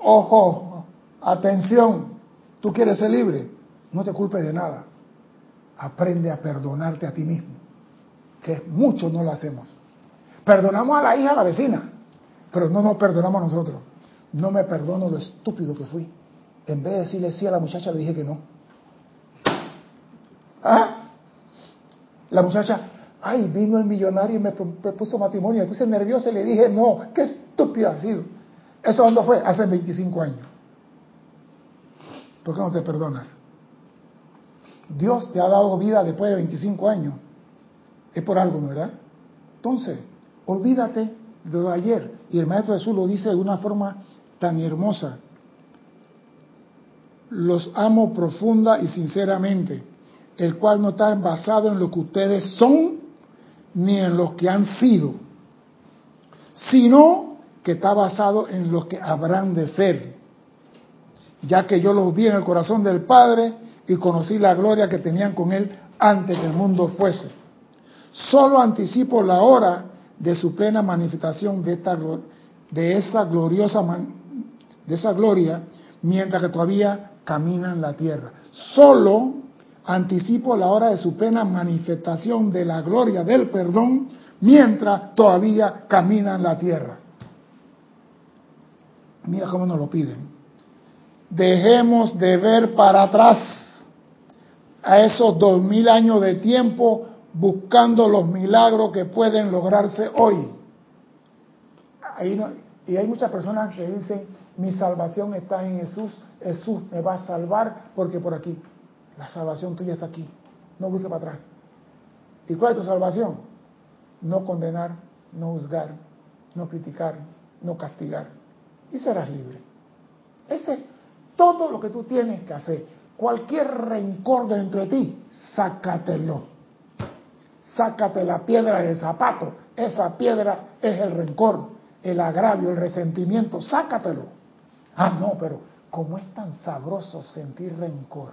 S1: Ojo, atención, tú quieres ser libre, no te culpes de nada. Aprende a perdonarte a ti mismo, que muchos no lo hacemos. Perdonamos a la hija, a la vecina, pero no nos perdonamos a nosotros. No me perdono lo estúpido que fui. En vez de decirle sí a la muchacha, le dije que no. ¿Ah? La muchacha, ay, vino el millonario y me propuso matrimonio. Me puse nerviosa y le dije, no, qué estúpido ha sido. ¿Eso cuándo fue? Hace 25 años. ¿Por qué no te perdonas? Dios te ha dado vida después de 25 años. Es por algo, ¿verdad? Entonces, olvídate de ayer. Y el Maestro Jesús lo dice de una forma tan hermosa. Los amo profunda y sinceramente el cual no está basado en lo que ustedes son ni en lo que han sido, sino que está basado en lo que habrán de ser, ya que yo los vi en el corazón del Padre y conocí la gloria que tenían con Él antes que el mundo fuese. Solo anticipo la hora de su plena manifestación de, esta, de esa gloriosa de esa gloria mientras que todavía camina en la tierra. Solo anticipo la hora de su plena manifestación de la gloria del perdón mientras todavía camina en la tierra. Mira cómo nos lo piden. Dejemos de ver para atrás a esos dos mil años de tiempo buscando los milagros que pueden lograrse hoy. y hay muchas personas que dicen, mi salvación está en Jesús, Jesús me va a salvar porque por aquí. La salvación tuya está aquí. No busques para atrás. ¿Y cuál es tu salvación? No condenar, no juzgar, no criticar, no castigar. Y serás libre. Ese es todo lo que tú tienes que hacer. Cualquier rencor dentro de ti, sácatelo. Sácate la piedra del zapato. Esa piedra es el rencor, el agravio, el resentimiento. Sácatelo. Ah, no, pero como es tan sabroso sentir rencor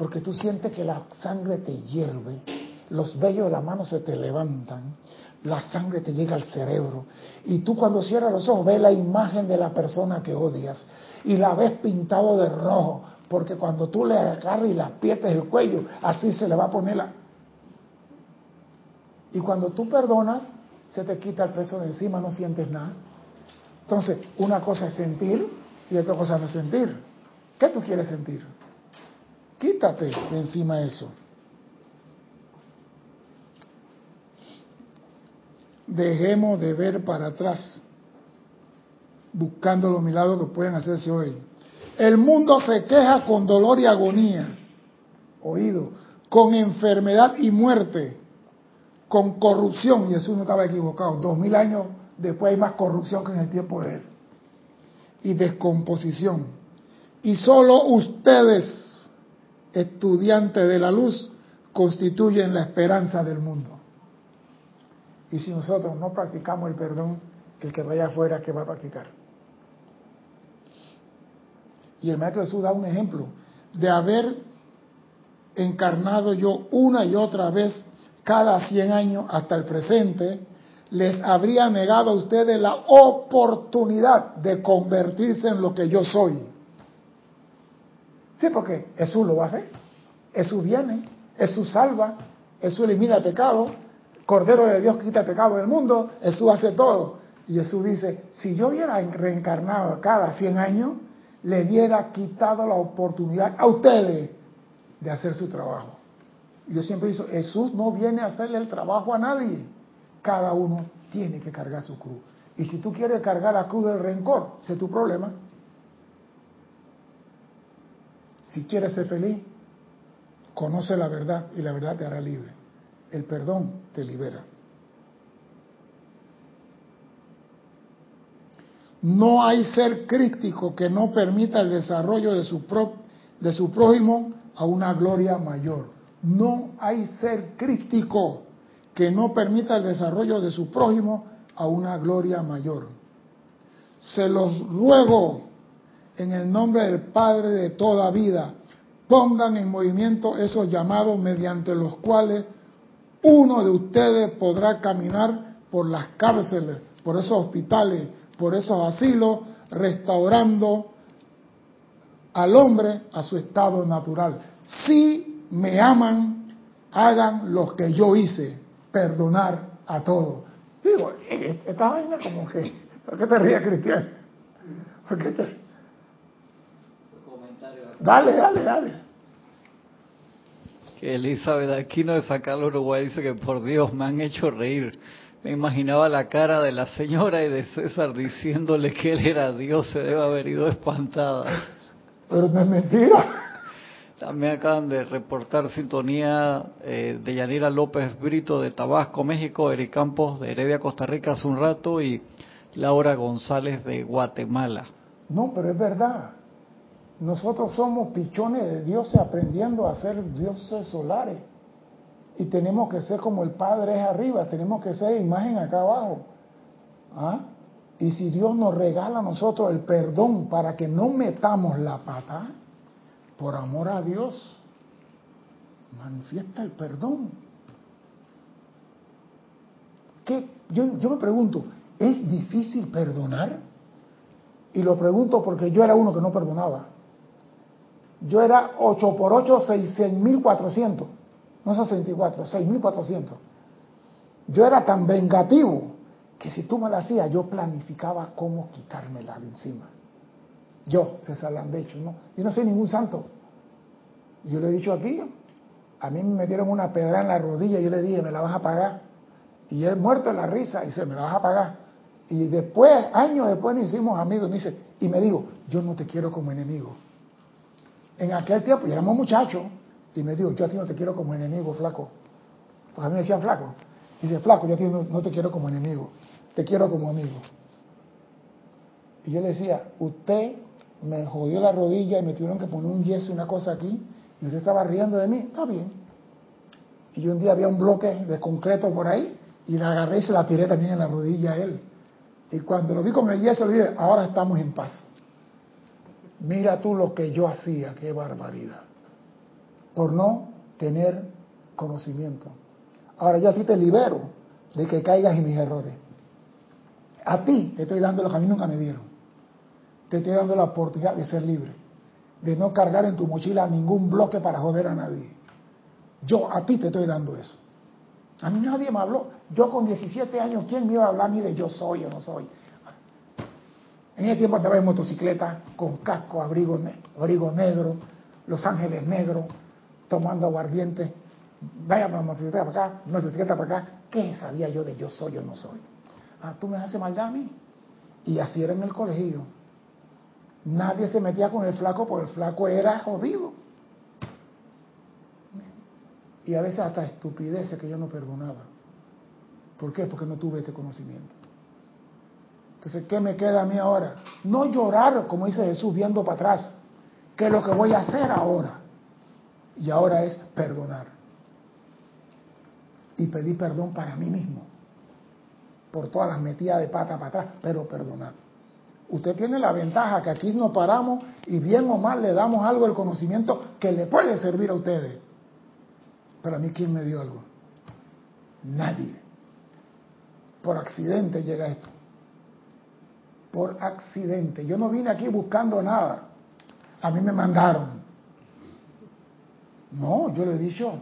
S1: porque tú sientes que la sangre te hierve, los vellos de la mano se te levantan, la sangre te llega al cerebro, y tú cuando cierras los ojos ves la imagen de la persona que odias y la ves pintado de rojo, porque cuando tú le agarras y la aprietas el cuello, así se le va a poner la... Y cuando tú perdonas, se te quita el peso de encima, no sientes nada. Entonces, una cosa es sentir y otra cosa no es sentir. ¿Qué tú quieres sentir? Quítate de encima eso. Dejemos de ver para atrás, buscando los milagros que pueden hacerse hoy. El mundo se queja con dolor y agonía, oído, con enfermedad y muerte, con corrupción. Y Jesús no estaba equivocado. Dos mil años después hay más corrupción que en el tiempo de él. Y descomposición. Y solo ustedes estudiantes de la luz, constituyen la esperanza del mundo. Y si nosotros no practicamos el perdón, el que vaya afuera, que va a practicar? Y el Maestro Jesús da un ejemplo de haber encarnado yo una y otra vez cada 100 años hasta el presente, les habría negado a ustedes la oportunidad de convertirse en lo que yo soy. Sí, porque Jesús lo va a hacer. Jesús viene, Jesús salva, Jesús elimina el pecado, Cordero de Dios quita el pecado del mundo, Jesús hace todo. Y Jesús dice, si yo hubiera reencarnado cada 100 años, le hubiera quitado la oportunidad a ustedes de hacer su trabajo. Yo siempre digo, Jesús no viene a hacerle el trabajo a nadie. Cada uno tiene que cargar su cruz. Y si tú quieres cargar la cruz del rencor, ese es tu problema. Si quieres ser feliz, conoce la verdad y la verdad te hará libre. El perdón te libera. No hay ser crítico que no permita el desarrollo de su, de su prójimo a una gloria mayor. No hay ser crítico que no permita el desarrollo de su prójimo a una gloria mayor. Se los ruego en el nombre del Padre de toda vida, pongan en movimiento esos llamados mediante los cuales uno de ustedes podrá caminar por las cárceles, por esos hospitales, por esos asilos, restaurando al hombre a su estado natural. Si me aman, hagan lo que yo hice, perdonar a todos. Digo, esta vaina como que, ¿por qué te ríes, Cristian? ¿Por qué te... Dale, dale, dale.
S3: Que Elizabeth Aquino de San Carlos, Uruguay, dice que por Dios me han hecho reír. Me imaginaba la cara de la señora y de César diciéndole que él era Dios, se debe haber ido espantada.
S1: Pero no es mentira.
S3: También acaban de reportar sintonía eh, de Yanira López Brito de Tabasco, México, Eric Campos de Heredia, Costa Rica hace un rato y Laura González de Guatemala.
S1: No, pero es verdad. Nosotros somos pichones de dioses aprendiendo a ser dioses solares. Y tenemos que ser como el Padre es arriba, tenemos que ser imagen acá abajo. ¿Ah? Y si Dios nos regala a nosotros el perdón para que no metamos la pata, por amor a Dios, manifiesta el perdón. ¿Qué? Yo, yo me pregunto, ¿es difícil perdonar? Y lo pregunto porque yo era uno que no perdonaba. Yo era 8 por 8, 6.400 no 64, 6.400. Yo era tan vengativo que si tú me lo hacías, yo planificaba cómo quitármela de encima. Yo, César Landecho, no. Yo no soy ningún santo. Yo le he dicho aquí, a mí me metieron una pedra en la rodilla y yo le dije, me la vas a pagar. Y él muerto en la risa y dice, me la vas a pagar. Y después, años después, nos hicimos amigos. Y me dice, y me dijo, yo no te quiero como enemigo. En aquel tiempo, y éramos muchachos, y me dijo, yo a ti no te quiero como enemigo, flaco. Pues a mí me decían flaco. dice, flaco, yo a ti no, te quiero como enemigo, te quiero como amigo. Y yo le decía, usted me jodió la rodilla y me tuvieron que poner un yeso y una cosa aquí, y usted estaba riendo de mí, está bien. Y un día había un bloque de concreto por ahí, y la agarré y se la tiré también en la rodilla a él. Y cuando lo vi con el yeso, le dije, ahora estamos en paz. Mira tú lo que yo hacía, qué barbaridad por no tener conocimiento. Ahora yo a ti te libero de que caigas en mis errores. A ti te estoy dando lo que a mí nunca me dieron. Te estoy dando la oportunidad de ser libre, de no cargar en tu mochila ningún bloque para joder a nadie. Yo a ti te estoy dando eso. A mí nadie me habló. Yo con 17 años, ¿quién me iba a hablar a mí de yo soy o no soy? En ese tiempo andaba en motocicleta con casco, abrigo, abrigo negro, Los Ángeles negros, tomando aguardiente, vaya la motocicleta para acá, motocicleta para acá, ¿Qué sabía yo de yo soy o no soy? Ah, tú me haces maldad a mí. Y así era en el colegio. Nadie se metía con el flaco porque el flaco era jodido. Y a veces hasta estupideces que yo no perdonaba. ¿Por qué? Porque no tuve este conocimiento. Entonces, ¿qué me queda a mí ahora? No llorar, como dice Jesús, viendo para atrás. ¿Qué es lo que voy a hacer ahora? Y ahora es perdonar. Y pedir perdón para mí mismo. Por todas las metidas de pata para atrás, pero perdonar. Usted tiene la ventaja que aquí nos paramos y bien o mal le damos algo del conocimiento que le puede servir a ustedes. Pero a mí, ¿quién me dio algo? Nadie. Por accidente llega esto. Por accidente. Yo no vine aquí buscando nada. A mí me mandaron. No, yo le he dicho.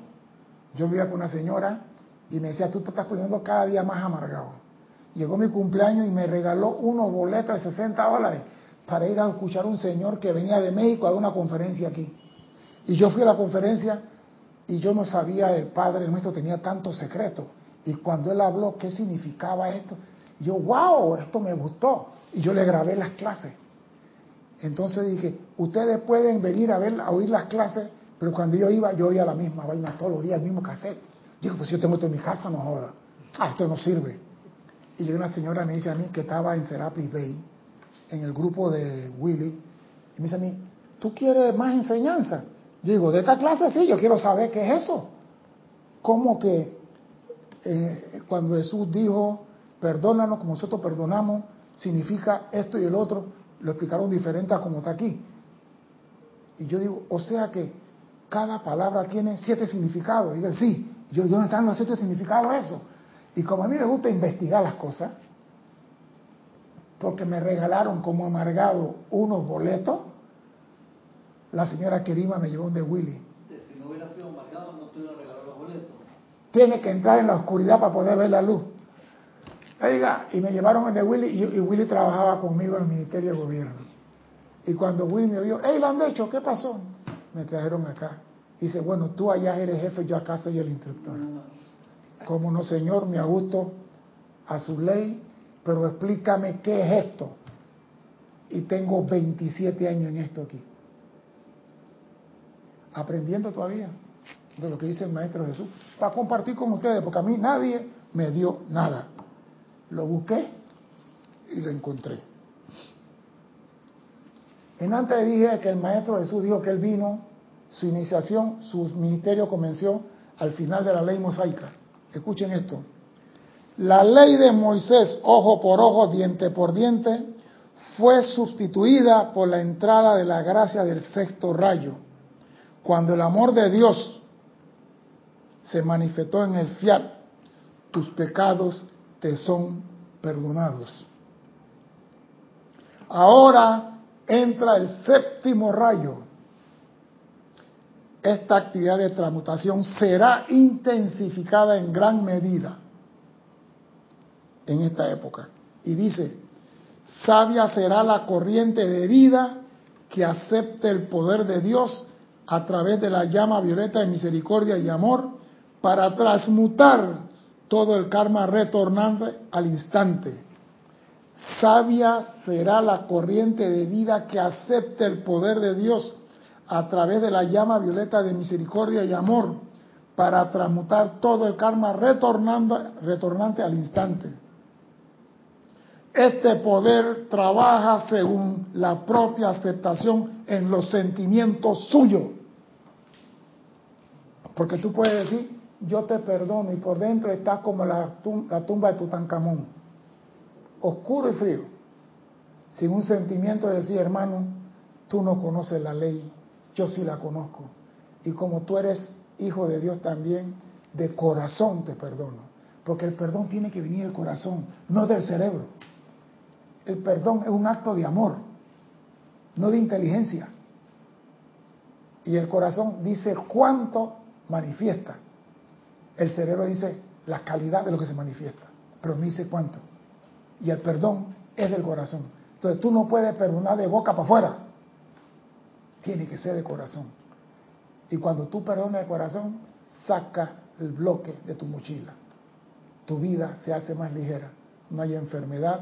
S1: Yo vivía con una señora y me decía, tú te estás poniendo cada día más amargado. Llegó mi cumpleaños y me regaló unos boletos de 60 dólares para ir a escuchar a un señor que venía de México a una conferencia aquí. Y yo fui a la conferencia y yo no sabía, el Padre nuestro tenía tanto secreto. Y cuando él habló, ¿qué significaba esto? yo, wow, esto me gustó. Y yo le grabé las clases. Entonces dije, ustedes pueden venir a ver, a oír las clases, pero cuando yo iba, yo oía la misma vaina todos los días, el mismo cassette. Digo, pues yo tengo esto en mi casa, no joda. Ah, esto no sirve. Y una señora me dice a mí que estaba en Serapis Bay, en el grupo de Willy, y me dice a mí, ¿tú quieres más enseñanza? digo, de esta clase sí, yo quiero saber qué es eso. ¿Cómo que eh, cuando Jesús dijo, perdónanos como nosotros perdonamos, significa esto y el otro, lo explicaron diferente a como está aquí. Y yo digo, o sea que cada palabra tiene siete significados. Y sí, yo, ¿dónde están los siete significados eso? Y como a mí me gusta investigar las cosas, porque me regalaron como amargado unos boletos, la señora Kerima me llevó un de Willy. Si no hubiera sido amargado, no te hubiera regalado los boletos. Tiene que entrar en la oscuridad para poder ver la luz. Oiga, y me llevaron el de Willy y, Willy trabajaba conmigo en el Ministerio de Gobierno. Y cuando Willy me vio, hey, hecho, ¿qué pasó? Me trajeron acá. Dice, bueno, tú allá eres jefe, yo acá soy el instructor. Como no, señor, me ajusto a su ley, pero explícame qué es esto. Y tengo 27 años en esto aquí. Aprendiendo todavía de lo que dice el Maestro Jesús. Para compartir con ustedes, porque a mí nadie me dio nada. Lo busqué y lo encontré. En antes dije que el Maestro Jesús dijo que él vino, su iniciación, su ministerio comenzó al final de la ley mosaica. Escuchen esto. La ley de Moisés, ojo por ojo, diente por diente, fue sustituida por la entrada de la gracia del sexto rayo, cuando el amor de Dios se manifestó en el fiat, tus pecados te son perdonados. Ahora entra el séptimo rayo. Esta actividad de transmutación será intensificada en gran medida en esta época. Y dice, sabia será la corriente de vida que acepte el poder de Dios a través de la llama violeta de misericordia y amor para transmutar todo el karma retornante al instante. Sabia será la corriente de vida que acepte el poder de Dios a través de la llama violeta de misericordia y amor para transmutar todo el karma retornando, retornante al instante. Este poder trabaja según la propia aceptación en los sentimientos suyos. Porque tú puedes decir, yo te perdono y por dentro estás como la, tumba de Tutankamón, oscuro y frío, sin un sentimiento de decir, hermano, tú no conoces la ley, yo sí la conozco. Y como tú eres hijo de Dios también, de corazón te perdono. Porque el perdón tiene que venir del corazón, no del cerebro. El perdón es un acto de amor, no de inteligencia. Y el corazón dice cuánto manifiesta. El cerebro dice la calidad de lo que se manifiesta, pero no dice cuánto. Y el perdón es del corazón. Entonces tú no puedes perdonar de boca para afuera. Tiene que ser de corazón. Y cuando tú perdonas de corazón, saca el bloque de tu mochila. tu vida se hace más ligera. No hay enfermedad,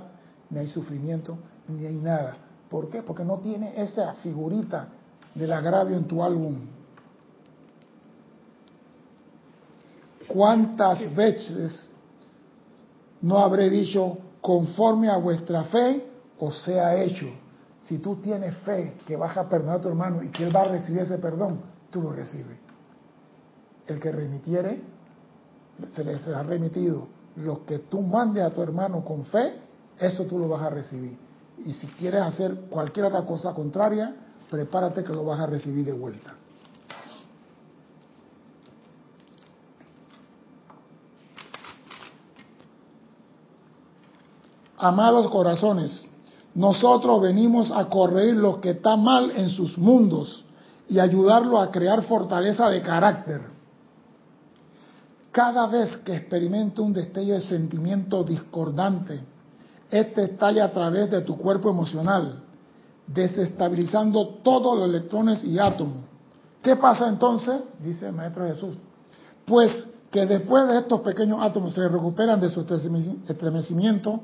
S1: ni hay sufrimiento, ni hay nada. ¿Por qué? Porque no tiene esa figurita del agravio en tu álbum. ¿Cuántas veces no habré dicho conforme a vuestra fe o sea hecho? Si tú tienes fe que vas a perdonar a tu hermano y que él va a recibir ese perdón, tú lo recibes. El que remitiere, se le será remitido. Lo que tú mandes a tu hermano con fe, eso tú lo vas a recibir. Y si quieres hacer cualquier otra cosa contraria, prepárate que lo vas a recibir de vuelta. Amados corazones, nosotros venimos a corregir lo que está mal en sus mundos y ayudarlo a crear fortaleza de carácter. Cada vez que experimente un destello de sentimiento discordante, este estalla a través de tu cuerpo emocional, desestabilizando todos los electrones y átomos. ¿Qué pasa entonces? Dice el Maestro Jesús. Pues que después de estos pequeños átomos se recuperan de su estremecimiento,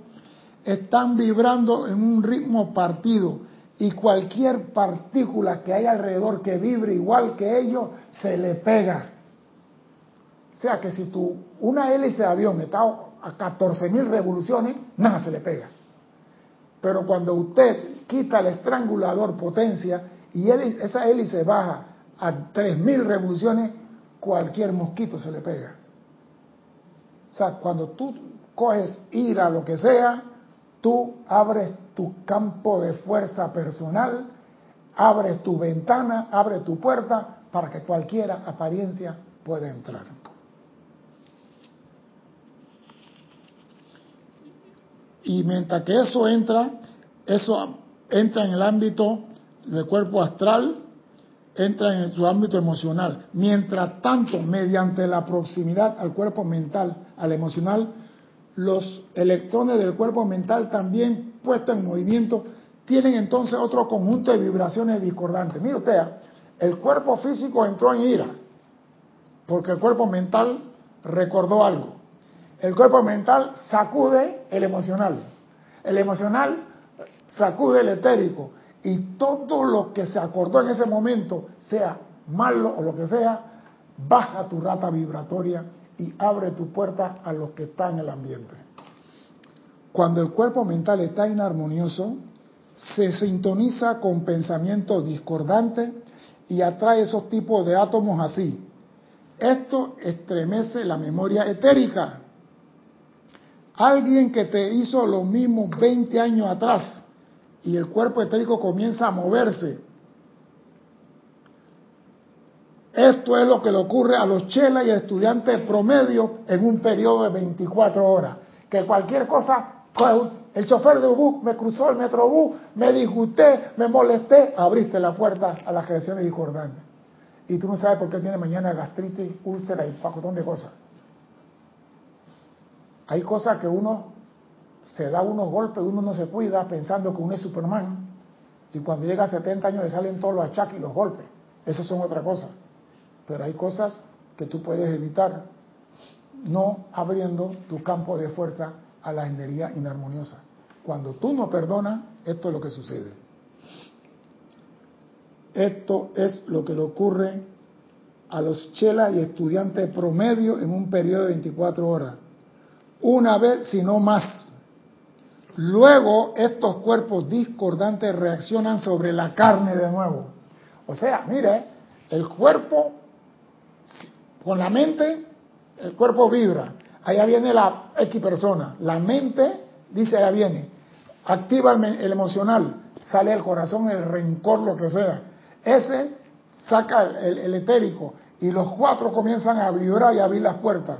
S1: están vibrando en un ritmo partido y cualquier partícula que hay alrededor que vibre igual que ellos se le pega. O sea que si tú, una hélice de avión está a 14.000 revoluciones, nada se le pega. Pero cuando usted quita el estrangulador potencia y esa hélice baja a 3.000 revoluciones, cualquier mosquito se le pega. O sea, cuando tú coges ira, lo que sea, tú abres tu campo de fuerza personal, abres tu ventana, abres tu puerta para que cualquiera apariencia pueda entrar. Y mientras que eso entra, eso entra en el ámbito del cuerpo astral, entra en su ámbito emocional. Mientras tanto, mediante la proximidad al cuerpo mental, al emocional, los electrones del cuerpo mental también puestos en movimiento tienen entonces otro conjunto de vibraciones discordantes. Mire usted, el cuerpo físico entró en ira porque el cuerpo mental recordó algo. El cuerpo mental sacude el emocional. El emocional sacude el etérico. Y todo lo que se acordó en ese momento, sea malo o lo que sea, baja tu rata vibratoria y abre tu puerta a los que están en el ambiente. Cuando el cuerpo mental está inarmonioso, se sintoniza con pensamientos discordantes y atrae esos tipos de átomos así. Esto estremece la memoria etérica. Alguien que te hizo lo mismo 20 años atrás y el cuerpo etérico comienza a moverse Esto es lo que le ocurre a los chelas y estudiantes promedio en un periodo de 24 horas. Que cualquier cosa, el chofer de bus me cruzó el metrobús, me disgusté, me molesté, abriste la puerta a las creaciones discordantes. Y tú no sabes por qué tiene mañana gastritis, úlcera y un montón de cosas. Hay cosas que uno se da unos golpes, uno no se cuida pensando que uno es Superman. Y cuando llega a 70 años le salen todos los achaques y los golpes. Eso son otra cosa. Pero hay cosas que tú puedes evitar no abriendo tu campo de fuerza a la energía inarmoniosa. Cuando tú no perdonas, esto es lo que sucede. Esto es lo que le ocurre a los chelas y estudiantes promedio en un periodo de 24 horas. Una vez, si no más. Luego estos cuerpos discordantes reaccionan sobre la carne de nuevo. O sea, mire, el cuerpo con la mente, el cuerpo vibra. Allá viene la X persona. La mente dice, allá viene. Activa el, emocional. Sale el corazón, el rencor, lo que sea. Ese saca el, el etérico. Y los cuatro comienzan a vibrar y a abrir las puertas.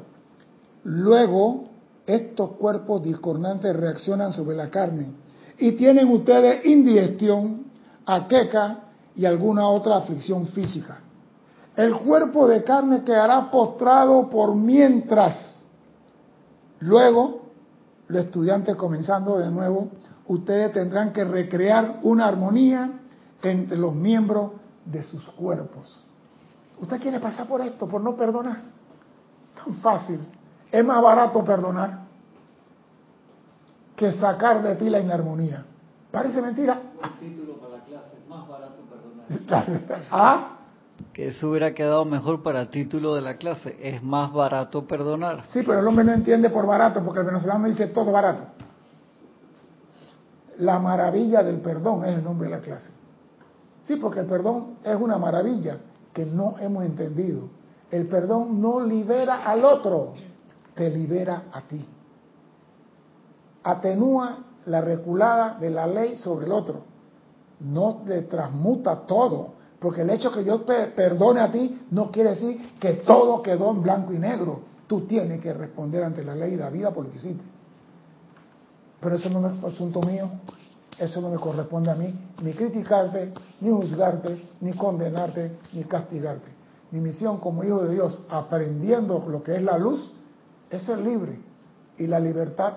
S1: Luego, estos cuerpos discordantes reaccionan sobre la carne. Y tienen ustedes indigestión, aqueca y alguna otra aflicción física. El cuerpo de carne quedará postrado por mientras. Luego, los estudiantes comenzando de nuevo, ustedes tendrán que recrear una armonía entre los miembros de sus cuerpos. ¿Usted quiere pasar por esto, por no perdonar? Tan fácil. Es más barato perdonar que sacar de ti la inarmonía. Parece mentira.
S3: título para la clase, más barato perdonar.
S1: ¿Ah?
S3: Que eso hubiera quedado mejor para título de la clase. Es más barato perdonar.
S1: Sí, pero el hombre no entiende por barato, porque el venezolano dice todo barato. La maravilla del perdón es el nombre de la clase. Sí, porque el perdón es una maravilla que no hemos entendido. El perdón no libera al otro, te libera a ti. Atenúa la reculada de la ley sobre el otro. No le transmuta todo, porque el hecho que yo perdone a ti no quiere decir que todo quedó en blanco y negro. Tú tienes que responder ante la ley de la vida por lo que hiciste. Pero eso no es asunto mío, eso no me corresponde a mí, ni criticarte, ni juzgarte, ni condenarte, ni castigarte. Mi misión como hijo de Dios, aprendiendo lo que es la luz, es ser libre. Y la libertad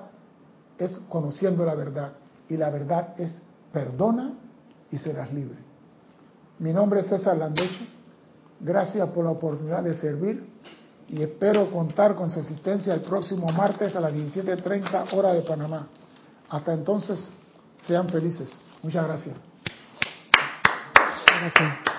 S1: es conociendo la verdad. Y la verdad es perdona y serás libre. Mi nombre es César Landecho. Gracias por la oportunidad de servir y espero contar con su asistencia el próximo martes a las 17.30 hora de Panamá. Hasta entonces, sean felices. Muchas gracias.
S2: Gracias.